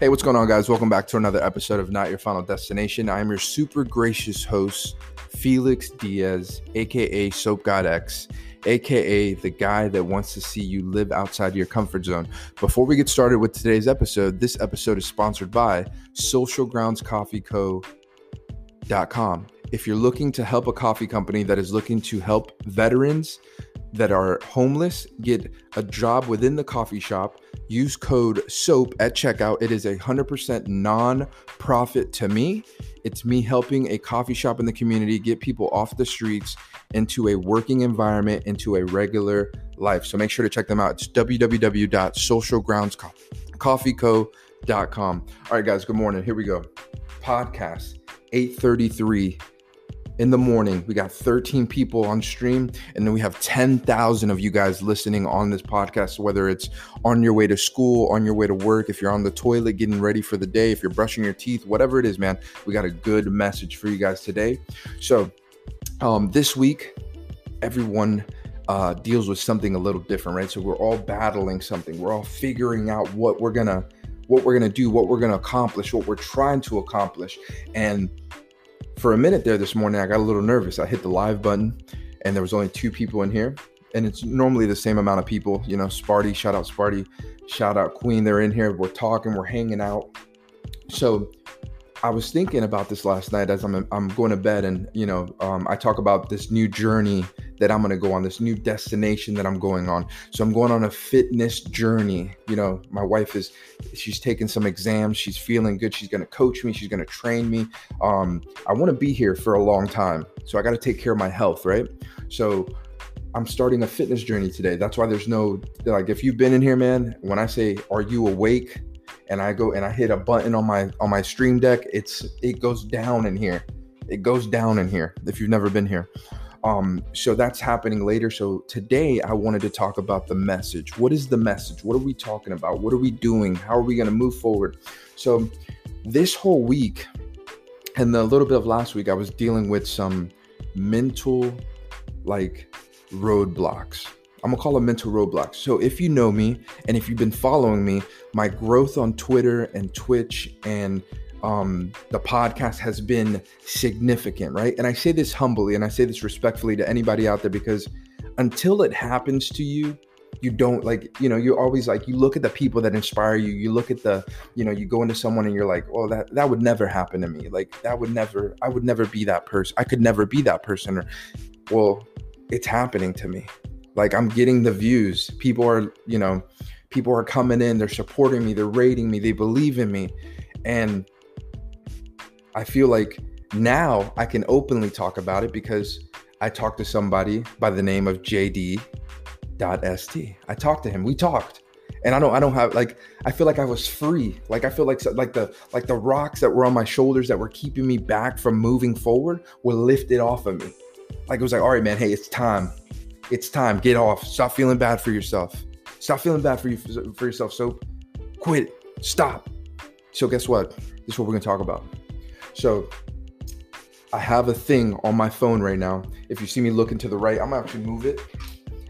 Hey, what's going on, guys? Welcome back to another episode of Not Your Final Destination. I'm your super gracious host, Felix Diaz, aka Soap God X, aka the guy that wants to see you live outside your comfort zone. Before we get started with today's episode, this episode is sponsored by socialgroundscoffeeco.com. If you're looking to help a coffee company that is looking to help veterans that are homeless get a job within the coffee shop, use code SOAP at checkout. It is a 100% non profit to me. It's me helping a coffee shop in the community get people off the streets into a working environment, into a regular life. So make sure to check them out. It's www.socialgroundscoffeeco.com. All right, guys, good morning. Here we go. Podcast 833 in the morning. We got 13 people on stream, and then we have 10,000 of you guys listening on this podcast, whether it's on your way to school, on your way to work, if you're on the toilet getting ready for the day, if you're brushing your teeth, whatever it is, man. We got a good message for you guys today. So, um, this week, everyone uh, deals with something a little different, right? So we're all battling something. We're all figuring out what we're gonna what we're gonna do, what we're gonna accomplish, what we're trying to accomplish, and for a minute there this morning, I got a little nervous. I hit the live button and there was only two people in here. And it's normally the same amount of people. You know, Sparty, shout out Sparty, shout out Queen. They're in here. We're talking, we're hanging out. So I was thinking about this last night as I'm I'm going to bed, and you know, um, I talk about this new journey that I'm going to go on, this new destination that I'm going on. So I'm going on a fitness journey. You know, my wife is she's taking some exams. She's feeling good. She's going to coach me. She's going to train me. Um, I want to be here for a long time, so I got to take care of my health, right? So I'm starting a fitness journey today. That's why there's no like if you've been in here, man. When I say, "Are you awake?" And I go and I hit a button on my on my stream deck, it's it goes down in here. It goes down in here if you've never been here. Um, so that's happening later. So today I wanted to talk about the message. What is the message? What are we talking about? What are we doing? How are we going to move forward? So this whole week and the little bit of last week, I was dealing with some mental like roadblocks I'm gonna call them mental roadblocks. So if you know me and if you've been following me, my growth on Twitter and Twitch and um, the podcast has been significant, right? And I say this humbly and I say this respectfully to anybody out there because until it happens to you, you don't like, you know, you're always like, you look at the people that inspire you, you look at the, you know, you go into someone and you're like, oh, that that would never happen to me. Like that would never, I would never be that person. I could never be that person. Or, well, it's happening to me like I'm getting the views. People are, you know, people are coming in, they're supporting me, they're rating me, they believe in me. And I feel like now I can openly talk about it because I talked to somebody by the name of JD.st. I talked to him. We talked. And I don't I don't have like I feel like I was free. Like I feel like like the like the rocks that were on my shoulders that were keeping me back from moving forward were lifted off of me. Like it was like, all right, man, hey, it's time it's time. Get off. Stop feeling bad for yourself. Stop feeling bad for you for yourself. So quit. Stop. So guess what? This is what we're gonna talk about. So I have a thing on my phone right now. If you see me looking to the right, I'm gonna actually move it.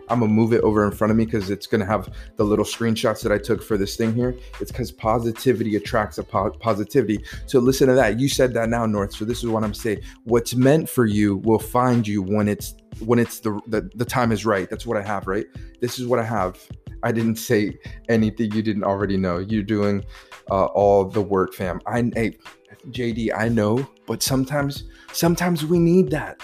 I'm gonna move it over in front of me because it's gonna have the little screenshots that I took for this thing here. It's because positivity attracts a po- positivity. So listen to that. You said that now, North. So this is what I'm saying. What's meant for you will find you when it's when it's the, the the time is right. That's what I have, right? This is what I have. I didn't say anything you didn't already know. You're doing uh, all the work, fam. I hey, JD, I know, but sometimes sometimes we need that.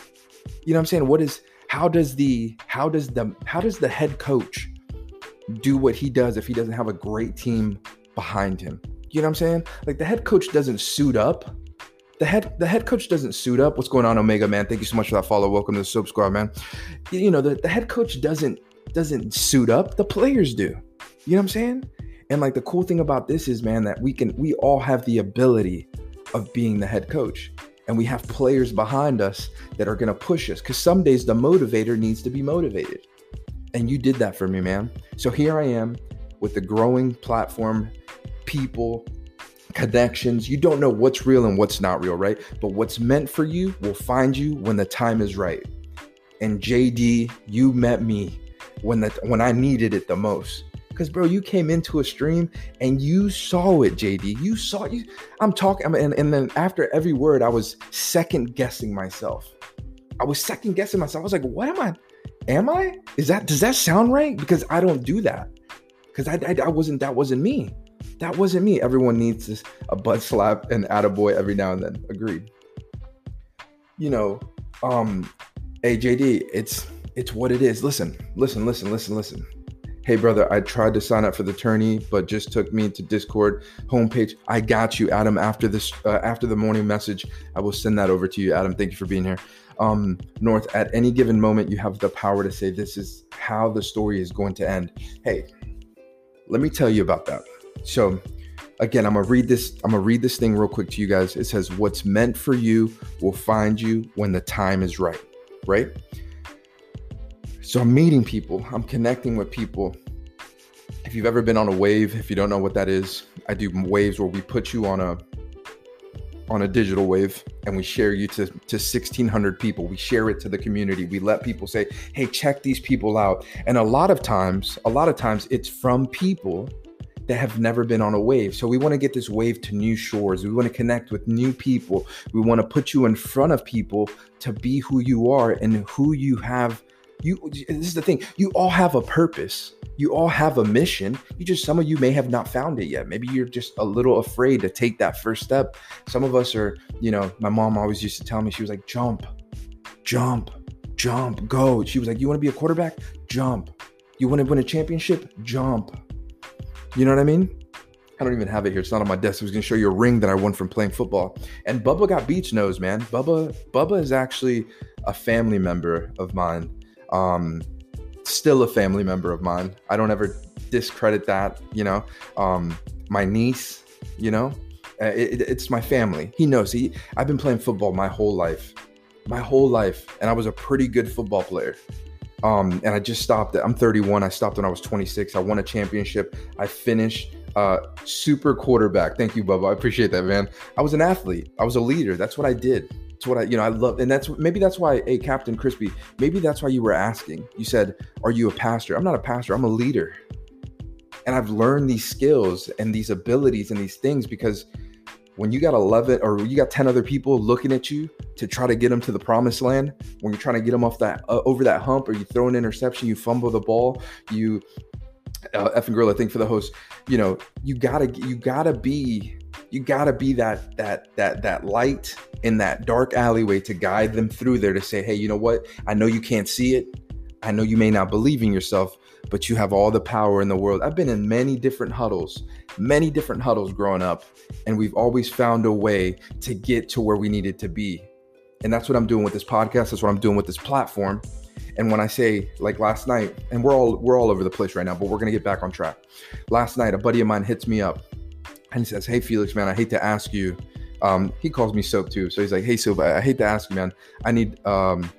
You know what I'm saying? What is how does the how does the how does the head coach do what he does if he doesn't have a great team behind him? You know what I'm saying? Like the head coach doesn't suit up the head the head coach doesn't suit up. What's going on, Omega man? Thank you so much for that follow. Welcome to the Soap Squad, man. You know the, the head coach doesn't doesn't suit up. The players do. You know what I'm saying? And like the cool thing about this is, man, that we can we all have the ability of being the head coach. And we have players behind us that are gonna push us. Cause some days the motivator needs to be motivated. And you did that for me, man. So here I am with the growing platform, people, connections. You don't know what's real and what's not real, right? But what's meant for you will find you when the time is right. And JD, you met me when that when I needed it the most. Because, bro, you came into a stream and you saw it, JD. You saw you. I'm talking, and, and then after every word, I was second guessing myself. I was second guessing myself. I was like, what am I? Am I? Is that, does that sound right? Because I don't do that. Because I, I, I wasn't, that wasn't me. That wasn't me. Everyone needs this, a butt slap and attaboy every now and then. Agreed. You know, um, hey, JD, it's, it's what it is. Listen, listen, listen, listen, listen hey brother i tried to sign up for the tourney but just took me to discord homepage i got you adam after this uh, after the morning message i will send that over to you adam thank you for being here um, north at any given moment you have the power to say this is how the story is going to end hey let me tell you about that so again i'm gonna read this i'm gonna read this thing real quick to you guys. It says what's meant for you will find you when the time is right right? So I'm meeting people, I'm connecting with people. If you've ever been on a wave, if you don't know what that is, I do waves where we put you on a on a digital wave and we share you to, to 1600 people. We share it to the community. We let people say hey check these people out. And a lot of times a lot of times it's from people that have never been on a wave. So we want to get this wave to new shores. We want to connect with new people. We want to put you in front of people to be who you are and who you have. You this is the thing. You all have a purpose. You all have a mission. You just some of you may have not found it yet. Maybe you're just a little afraid to take that first step. Some of us are you know my mom always used to tell me she was like jump jump jump go. She was like you want to be a quarterback? Jump. You want to win a championship? Jump you know what i mean I don't even have it here. It's not on my desk. I was gonna show you a ring that I won from playing football. And Bubba got beach nose, man. Bubba, Bubba is actually a family member of mine um, still a family member of mine. I don't ever discredit that, you know. Um, my niece, you know, uh, it, it's my family. He knows. He, I've been playing football my whole life, my whole life, and I was a pretty good football player. Um, and I just stopped. I'm 31. I stopped when I was 26. I won a championship. I finished uh, super quarterback. Thank you, Bubba. I appreciate that, man. I was an athlete. I was a leader. That's what I did. It's what I, you know, I love, and that's maybe that's why, hey, Captain Crispy, maybe that's why you were asking. You said, "Are you a pastor?" I'm not a pastor. I'm a leader, and I've learned these skills and these abilities and these things because when you got 11 or you got 10 other people looking at you to try to get them to the promised land, when you're trying to get them off that uh, over that hump, or you throw an interception, you fumble the ball, you uh, effing girl, I think for the host, you know, you gotta you gotta be you gotta be that that that that light in that dark alleyway to guide them through there to say, hey, you know what? I know you can't see it. I know you may not believe in yourself, but you have all the power in the world. I've been in many different huddles, many different huddles growing up, and we've always found a way to get to where we needed to be. And that's what I'm doing with this podcast. That's what I'm doing with this platform. And when I say like last night, and we're all we're all over the place right now, but we're gonna get back on track. Last night, a buddy of mine hits me up and he says, "Hey Felix, man, I hate to ask you um, he calls me Soap too. So he's like, hey Soap, I, hate to ask you, man. I need um,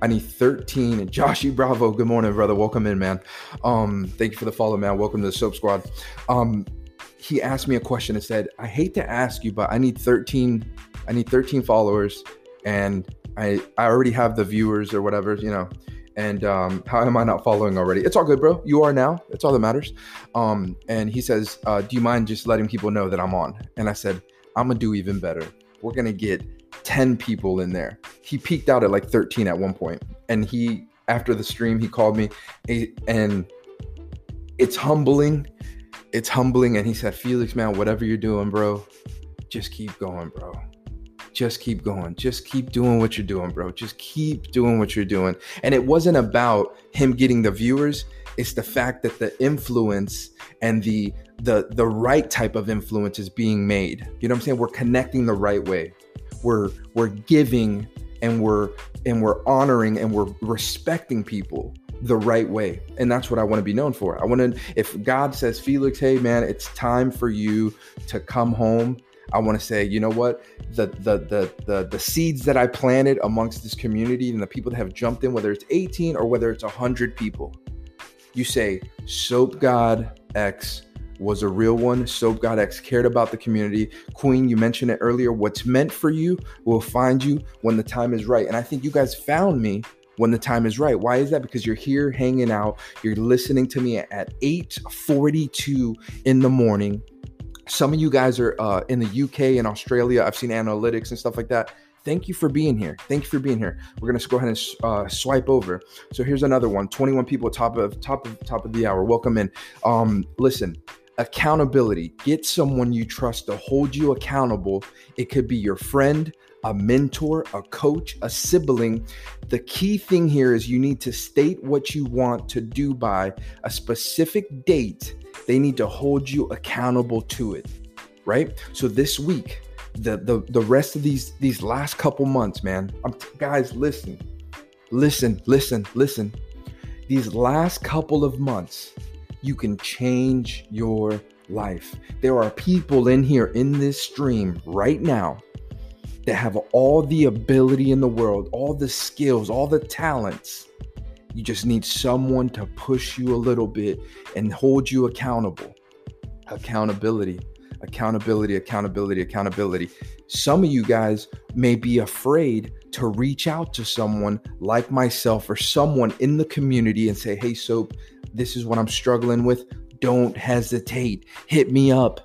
I need 13. And Joshy Bravo, good morning, brother. Welcome in, man. Um, thank you for the follow, man. Welcome to the Soap Squad. Um, he asked me a question and said, I hate to ask you, but I need 13, I need 13 followers, and I I already have the viewers or whatever, you know. And um, how am I not following already? It's all good, bro. You are now. It's all that matters. Um, and he says, uh, Do you mind just letting people know that I'm on? And I said, I'm gonna do even better. We're gonna get 10 people in there. He peaked out at like 13 at one point, and he after the stream he called me, and it's humbling. It's humbling, and he said, "Felix, man, whatever you're doing, bro, just keep going, bro." just keep going. Just keep doing what you're doing, bro. Just keep doing what you're doing. And it wasn't about him getting the viewers. It's the fact that the influence and the the the right type of influence is being made. You know what I'm saying? We're connecting the right way. We're we're giving and we're and we're honoring and we're respecting people the right way. And that's what I want to be known for. I want to if God says, "Felix, hey man, it's time for you to come home." I want to say, you know what? The, the the the the seeds that I planted amongst this community and the people that have jumped in, whether it's 18 or whether it's 100 people, you say, Soap God X was a real one. Soap God X cared about the community. Queen, you mentioned it earlier. What's meant for you will find you when the time is right. And I think you guys found me when the time is right. Why is that? Because you're here hanging out, you're listening to me at 8:42 in the morning. Some of you guys are uh, in the UK and Australia. I've seen analytics and stuff like that. Thank you for being here. Thank you for being here. We're gonna go ahead and uh, swipe over. So here's another one. 21 people top of top of top of the hour. Welcome in. Um, listen, accountability. Get someone you trust to hold you accountable. It could be your friend, a mentor, a coach, a sibling. The key thing here is you need to state what you want to do by a specific date. They need to hold you accountable to it, right? So this week, the the the rest of these these last couple months, man. I'm guys, listen. Listen, listen, listen. These last couple of months, you can change your life. There are people in here in this stream right now that have all the ability in the world, all the skills, all the talents. You just need someone to push you a little bit and hold you accountable. Accountability, accountability, accountability, accountability. Some of you guys may be afraid to reach out to someone like myself or someone in the community and say, Hey, Soap, this is what I'm struggling with, don't hesitate. Hit me up.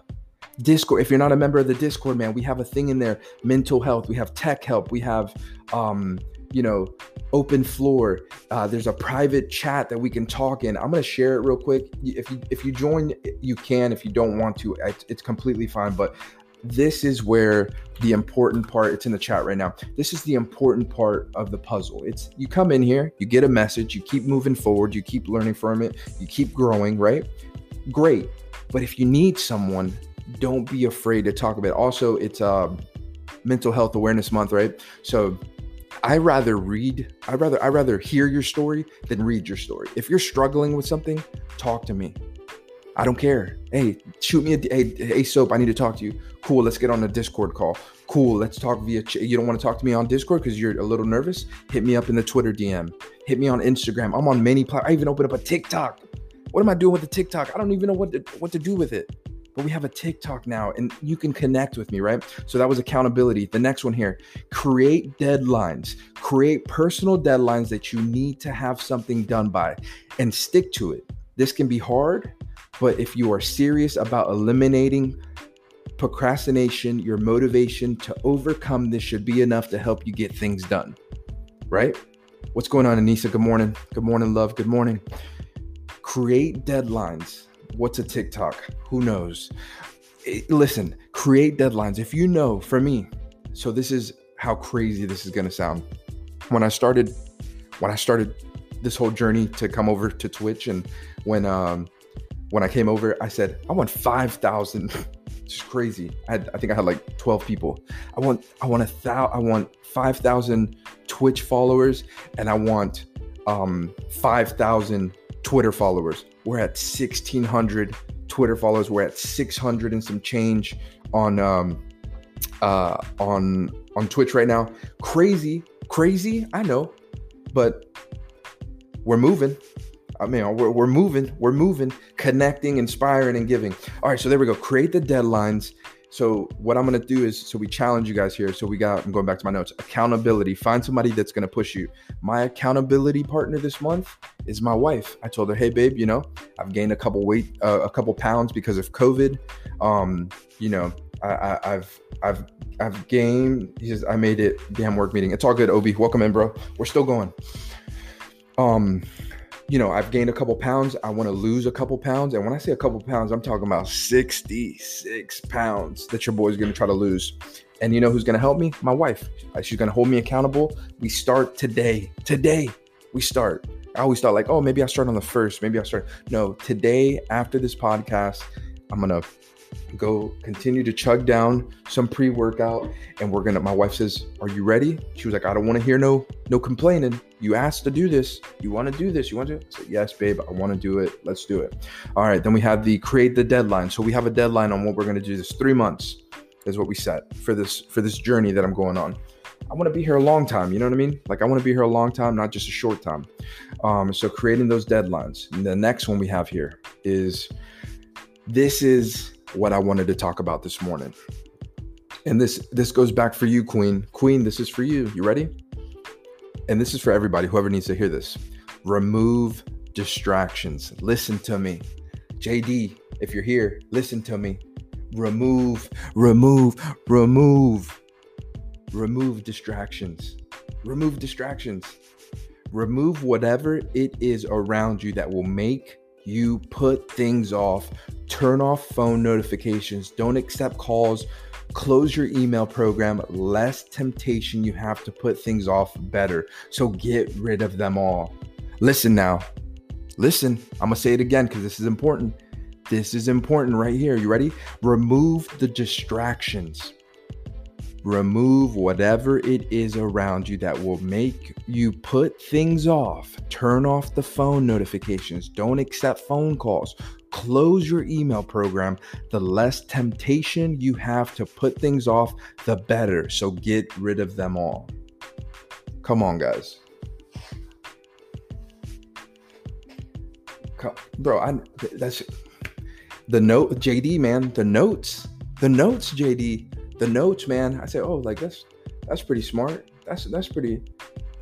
Discord. If you're not a member of the Discord, man, we have a thing in there. Mental health. We have tech help. We have, um, you know, open floor. Uh, there's a private chat that we can talk in. I'm gonna share it real quick. If you if you join, you can. If you don't want to, it's, it's completely fine. But this is where the important part it's in the chat right now. This is the important part of the puzzle. It's you come in here you get a message you keep moving forward you keep learning from it you keep growing right? Great. But if you need someone don't be afraid to talk about it. Also it's uh mental health awareness month right? So I rather read, I rather I rather hear your story than read your story. If you're struggling with something, talk to me. I don't care. Hey, shoot me a hey, hey soap. I need to talk to you. Cool. Let's get on a Discord call. Cool. Let's talk via. Ch- you don't want to talk to me on Discord because you're a little nervous. Hit me up in the Twitter DM. Hit me on Instagram. I'm on many platforms. I even opened up a TikTok. What am I doing with the TikTok? I don't even know what to, what to do with it. But we have a TikTok now, and you can connect with me, right? So that was accountability. The next one here: create deadlines. Create personal deadlines that you need to have something done by, and stick to it. This can be hard but if you are serious about eliminating procrastination, your motivation to overcome this should be enough to help you get things done. Right? What's going on, Anissa? Good morning. Good morning, love. Good morning. Create deadlines. What's a TikTok? Who knows? Eh, listen, create deadlines. If you know, for me, so this is how crazy this is going to sound. When I started, when I started this whole journey to come over to Twitch, and when um, when I came over, I said, I want 5,000. Just crazy. I, had, I think I had like 12 people. I want, I want a thou, I want 5,000 Twitch followers and I want um, 5,000 Twitter followers. We're at 1,600 Twitter followers. We're at 600 and some change on, um, uh, on, on Twitch right now. Crazy, crazy. I know, but we're moving. I mean, we're, we're moving, we're moving, connecting, inspiring, and giving. All right, so there we go. Create the deadlines. So what I'm gonna do is, so we challenge you guys here. So we got, I'm going back to my notes. Accountability. Find somebody that's gonna push you. My accountability partner this month is my wife. I told her, hey babe, you know, I've gained a couple weight, uh, a couple pounds because of COVID. Um, you know, I, have I've I've gained. He says I made it. Damn work meeting. It's all good. Obi, welcome in, bro. We're still going. Um, you know, I've gained a couple pounds. I want to lose a couple pounds. And when I say a couple pounds, I'm talking about 66 pounds that your boy's going to try to lose. And you know who's going to help me? My wife. Uh, she's going to hold me accountable. We start today. Today, we start. I always thought, like, oh, maybe I start on the first. Maybe I start. No, today, after this podcast, I'm going to go continue to chug down some pre-workout and we're gonna my wife says are you ready she was like i don't want to hear no no complaining you asked to do this you want to do this you want to say, yes babe i want to do it let's do it all right then we have the create the deadline so we have a deadline on what we're going to do this three months is what we set for this for this journey that i'm going on I want to be here a long time. You know what I mean? Like I want to be here a long time, not just a short time. Um, so creating those deadlines. And the next one we have here is this is what I wanted to talk about this morning. And this this goes back for you, Queen. Queen, this is for you. You ready? And this is for everybody, whoever needs to hear this. Remove distractions. Listen to me. JD, if you're here, listen to me. Remove, remove, remove, remove distractions. Remove distractions. Remove whatever it is around you that will make you put things off. Turn off phone notifications. Don't accept calls. Close your email program. Less temptation you have to put things off, better. So get rid of them all. Listen now. Listen, I'm going to say it again because this is important. This is important right here. You ready? Remove the distractions. Remove whatever it is around you that will make you put things off. Turn off the phone notifications. Don't accept phone calls. Close your email program. The less temptation you have to put things off, the better. So get rid of them all. Come on, guys. Come, Bro, I that's the note JD man, the notes. The notes, JD the notes, man, I say, oh, like that's that's pretty smart. That's that's pretty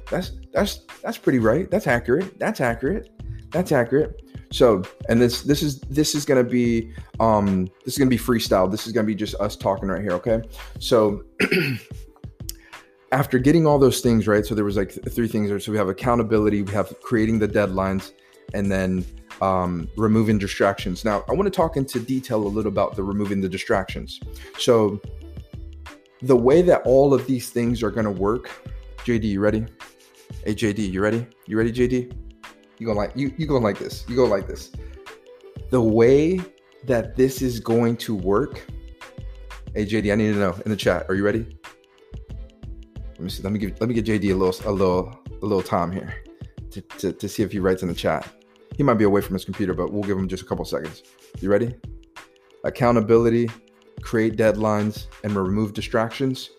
that's that's that's pretty right. That's accurate. That's accurate. That's accurate. So, and this this is this is gonna be um this is gonna be freestyle. This is gonna be just us talking right here. Okay. So after getting all those things right, so there was like three things. So we have accountability, we have creating the deadlines, and then um, removing distractions. Now, I want to talk into detail a little about the removing the distractions. So the way that all of these things are going to work jd you ready hey jd you ready you ready jd you going like you you going like this you go like this. The way that this is going to work hey jd i need to know in the chat. Are you ready? Let me see let me give let me get jd a little a little a little time here to, to, to see if he writes in the chat. He might be away from his computer but we'll give him just a couple seconds. You ready? Accountability create deadlines, and remove distractions?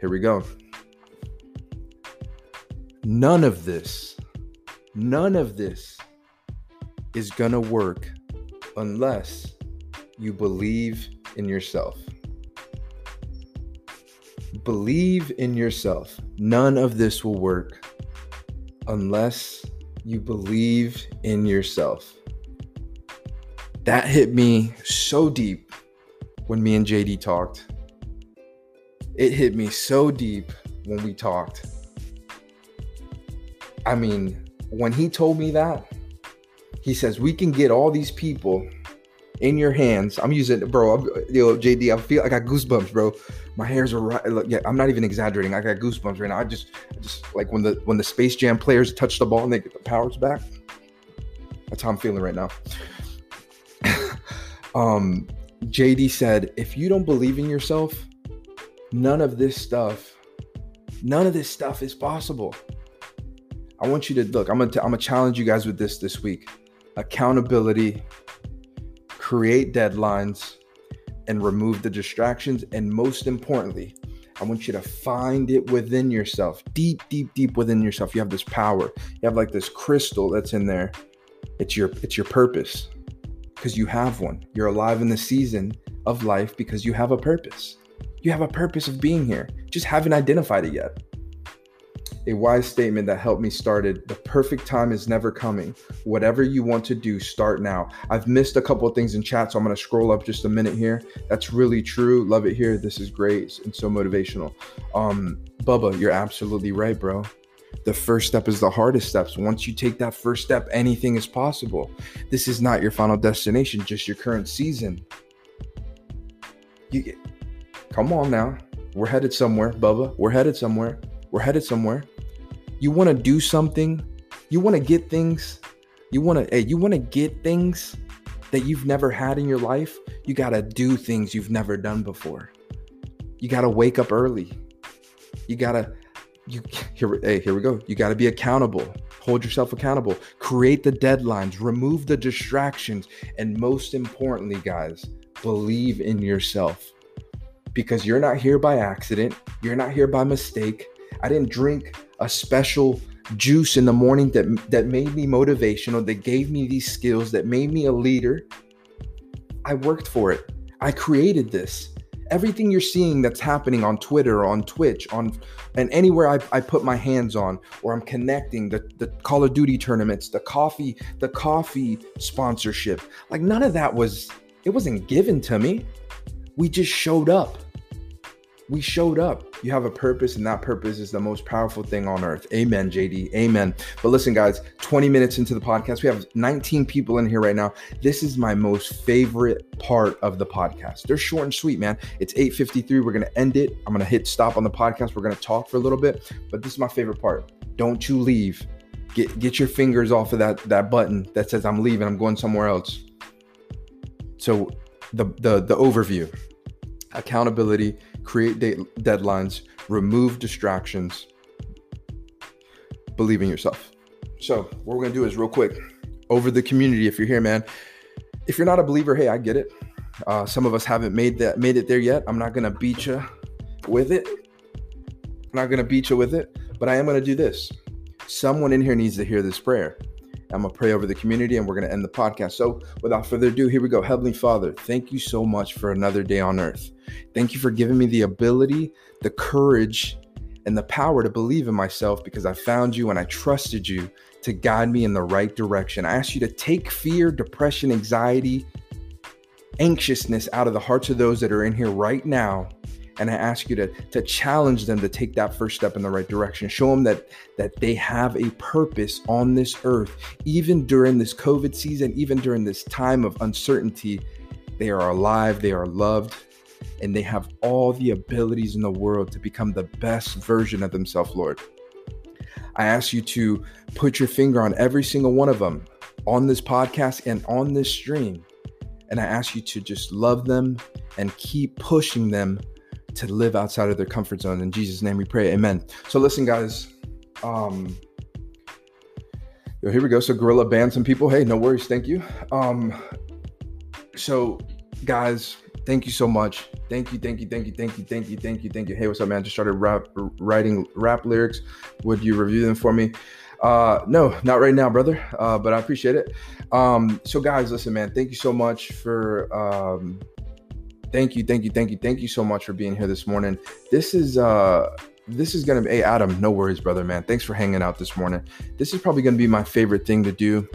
Here we go. None of this, none of this is going to work unless you believe in yourself. Believe in yourself. None of this will work unless you believe in yourself. That hit me so deep when me and JD talked. It hit me so deep when we talked. I mean, when he told me that, he says, We can get all these people in your hands. I'm using, bro, I'm, yo, JD, I feel I got goosebumps, bro. My hairs are right. Look, yeah, I'm not even exaggerating. I got goosebumps right now. I just, just like when the when the Space Jam players touch the ball and they get the powers back. That's how I'm feeling right now. um, JD said, if you don't believe in yourself, none of this stuff, none of this stuff is possible. I want you to look, I'm gonna, t- I'm gonna challenge you guys with this this week accountability, create deadlines, and remove the distractions. And most importantly, I want you to find it within yourself, deep, deep, deep within yourself. You have this power. You have like this crystal that's in there. It's your it's your purpose because you have one. You're alive in the season of life because you have a purpose. You have a purpose of being here, just haven't identified it yet. A wise statement that helped me started the perfect time is never coming. Whatever you want to do, start now. I've missed a couple of things in chat, so I'm going to scroll up just a minute here. That's really true. Love it here. This is great and so motivational. Um, Bubba, you're absolutely right, bro the first step is the hardest steps. Once you take that first step, anything is possible. This is not your final destination, just your current season. You get, come on now. We're headed somewhere, Bubba. We're headed somewhere. We're headed somewhere. You want to do something? You want to get things? You want to hey, you want to get things that you've never had in your life? You got to do things you've never done before. You got to wake up early. You got to you here hey here we go you got to be accountable hold yourself accountable create the deadlines remove the distractions and most importantly guys believe in yourself because you're not here by accident you're not here by mistake i didn't drink a special juice in the morning that that made me motivational that gave me these skills that made me a leader i worked for it i created this everything you're seeing that's happening on Twitter, on Twitch, on and anywhere I, I put my hands on, or I'm connecting the, the Call of Duty tournaments, the coffee, the coffee sponsorship. Like none of that was it wasn't given to me. We just showed up we showed up. You have a purpose, and that purpose is the most powerful thing on earth. Amen, JD. Amen. But listen, guys, 20 minutes into the podcast, we have 19 people in here right now. This is my most favorite part of the podcast. They're short and sweet, man. It's 8:53. We're gonna end it. I'm gonna hit stop on the podcast. We're gonna talk for a little bit, but this is my favorite part. Don't you leave. Get get your fingers off of that that button that says I'm leaving. I'm going somewhere else. So the the the overview accountability, create de- deadlines, remove distractions, believe in yourself. So, what we're gonna do is real quick over the community. If you're here, man, if you're not a believer, hey, I get it. Uh, some of us haven't made that made it there yet. I'm not gonna beat you with it. I'm not gonna beat you with it, but I am gonna do this. Someone in here needs to hear this prayer. I'm going to pray over the community and we're going to end the podcast. So, without further ado, here we go. Heavenly Father, thank you so much for another day on earth. Thank you for giving me the ability, the courage, and the power to believe in myself because I found you and I trusted you to guide me in the right direction. I ask you to take fear, depression, anxiety, anxiousness out of the hearts of those that are in here right now and I ask you to to challenge them to take that first step in the right direction. Show them that that they have a purpose on this earth, even during this COVID season, even during this time of uncertainty. They are alive, they are loved, and they have all the abilities in the world to become the best version of themselves, Lord. I ask you to put your finger on every single one of them on this podcast and on this stream. And I ask you to just love them and keep pushing them to live outside of their comfort zone. In Jesus' name we pray. Amen. So listen, guys. Um yo, here we go. So Gorilla banned some people. Hey, no worries. Thank you. Um so guys, thank you so much. Thank you, thank you, thank you, thank you, thank you, thank you, thank you. Hey, what's up, man? Just started rap writing rap lyrics. Would you review them for me? Uh, no, not right now, brother. Uh, but I appreciate it. Um, so guys, listen, man, thank you so much for um Thank you, thank you, thank you, thank you so much for being here this morning. This is uh this is gonna be hey Adam, no worries, brother, man. Thanks for hanging out this morning. This is probably gonna be my favorite thing to do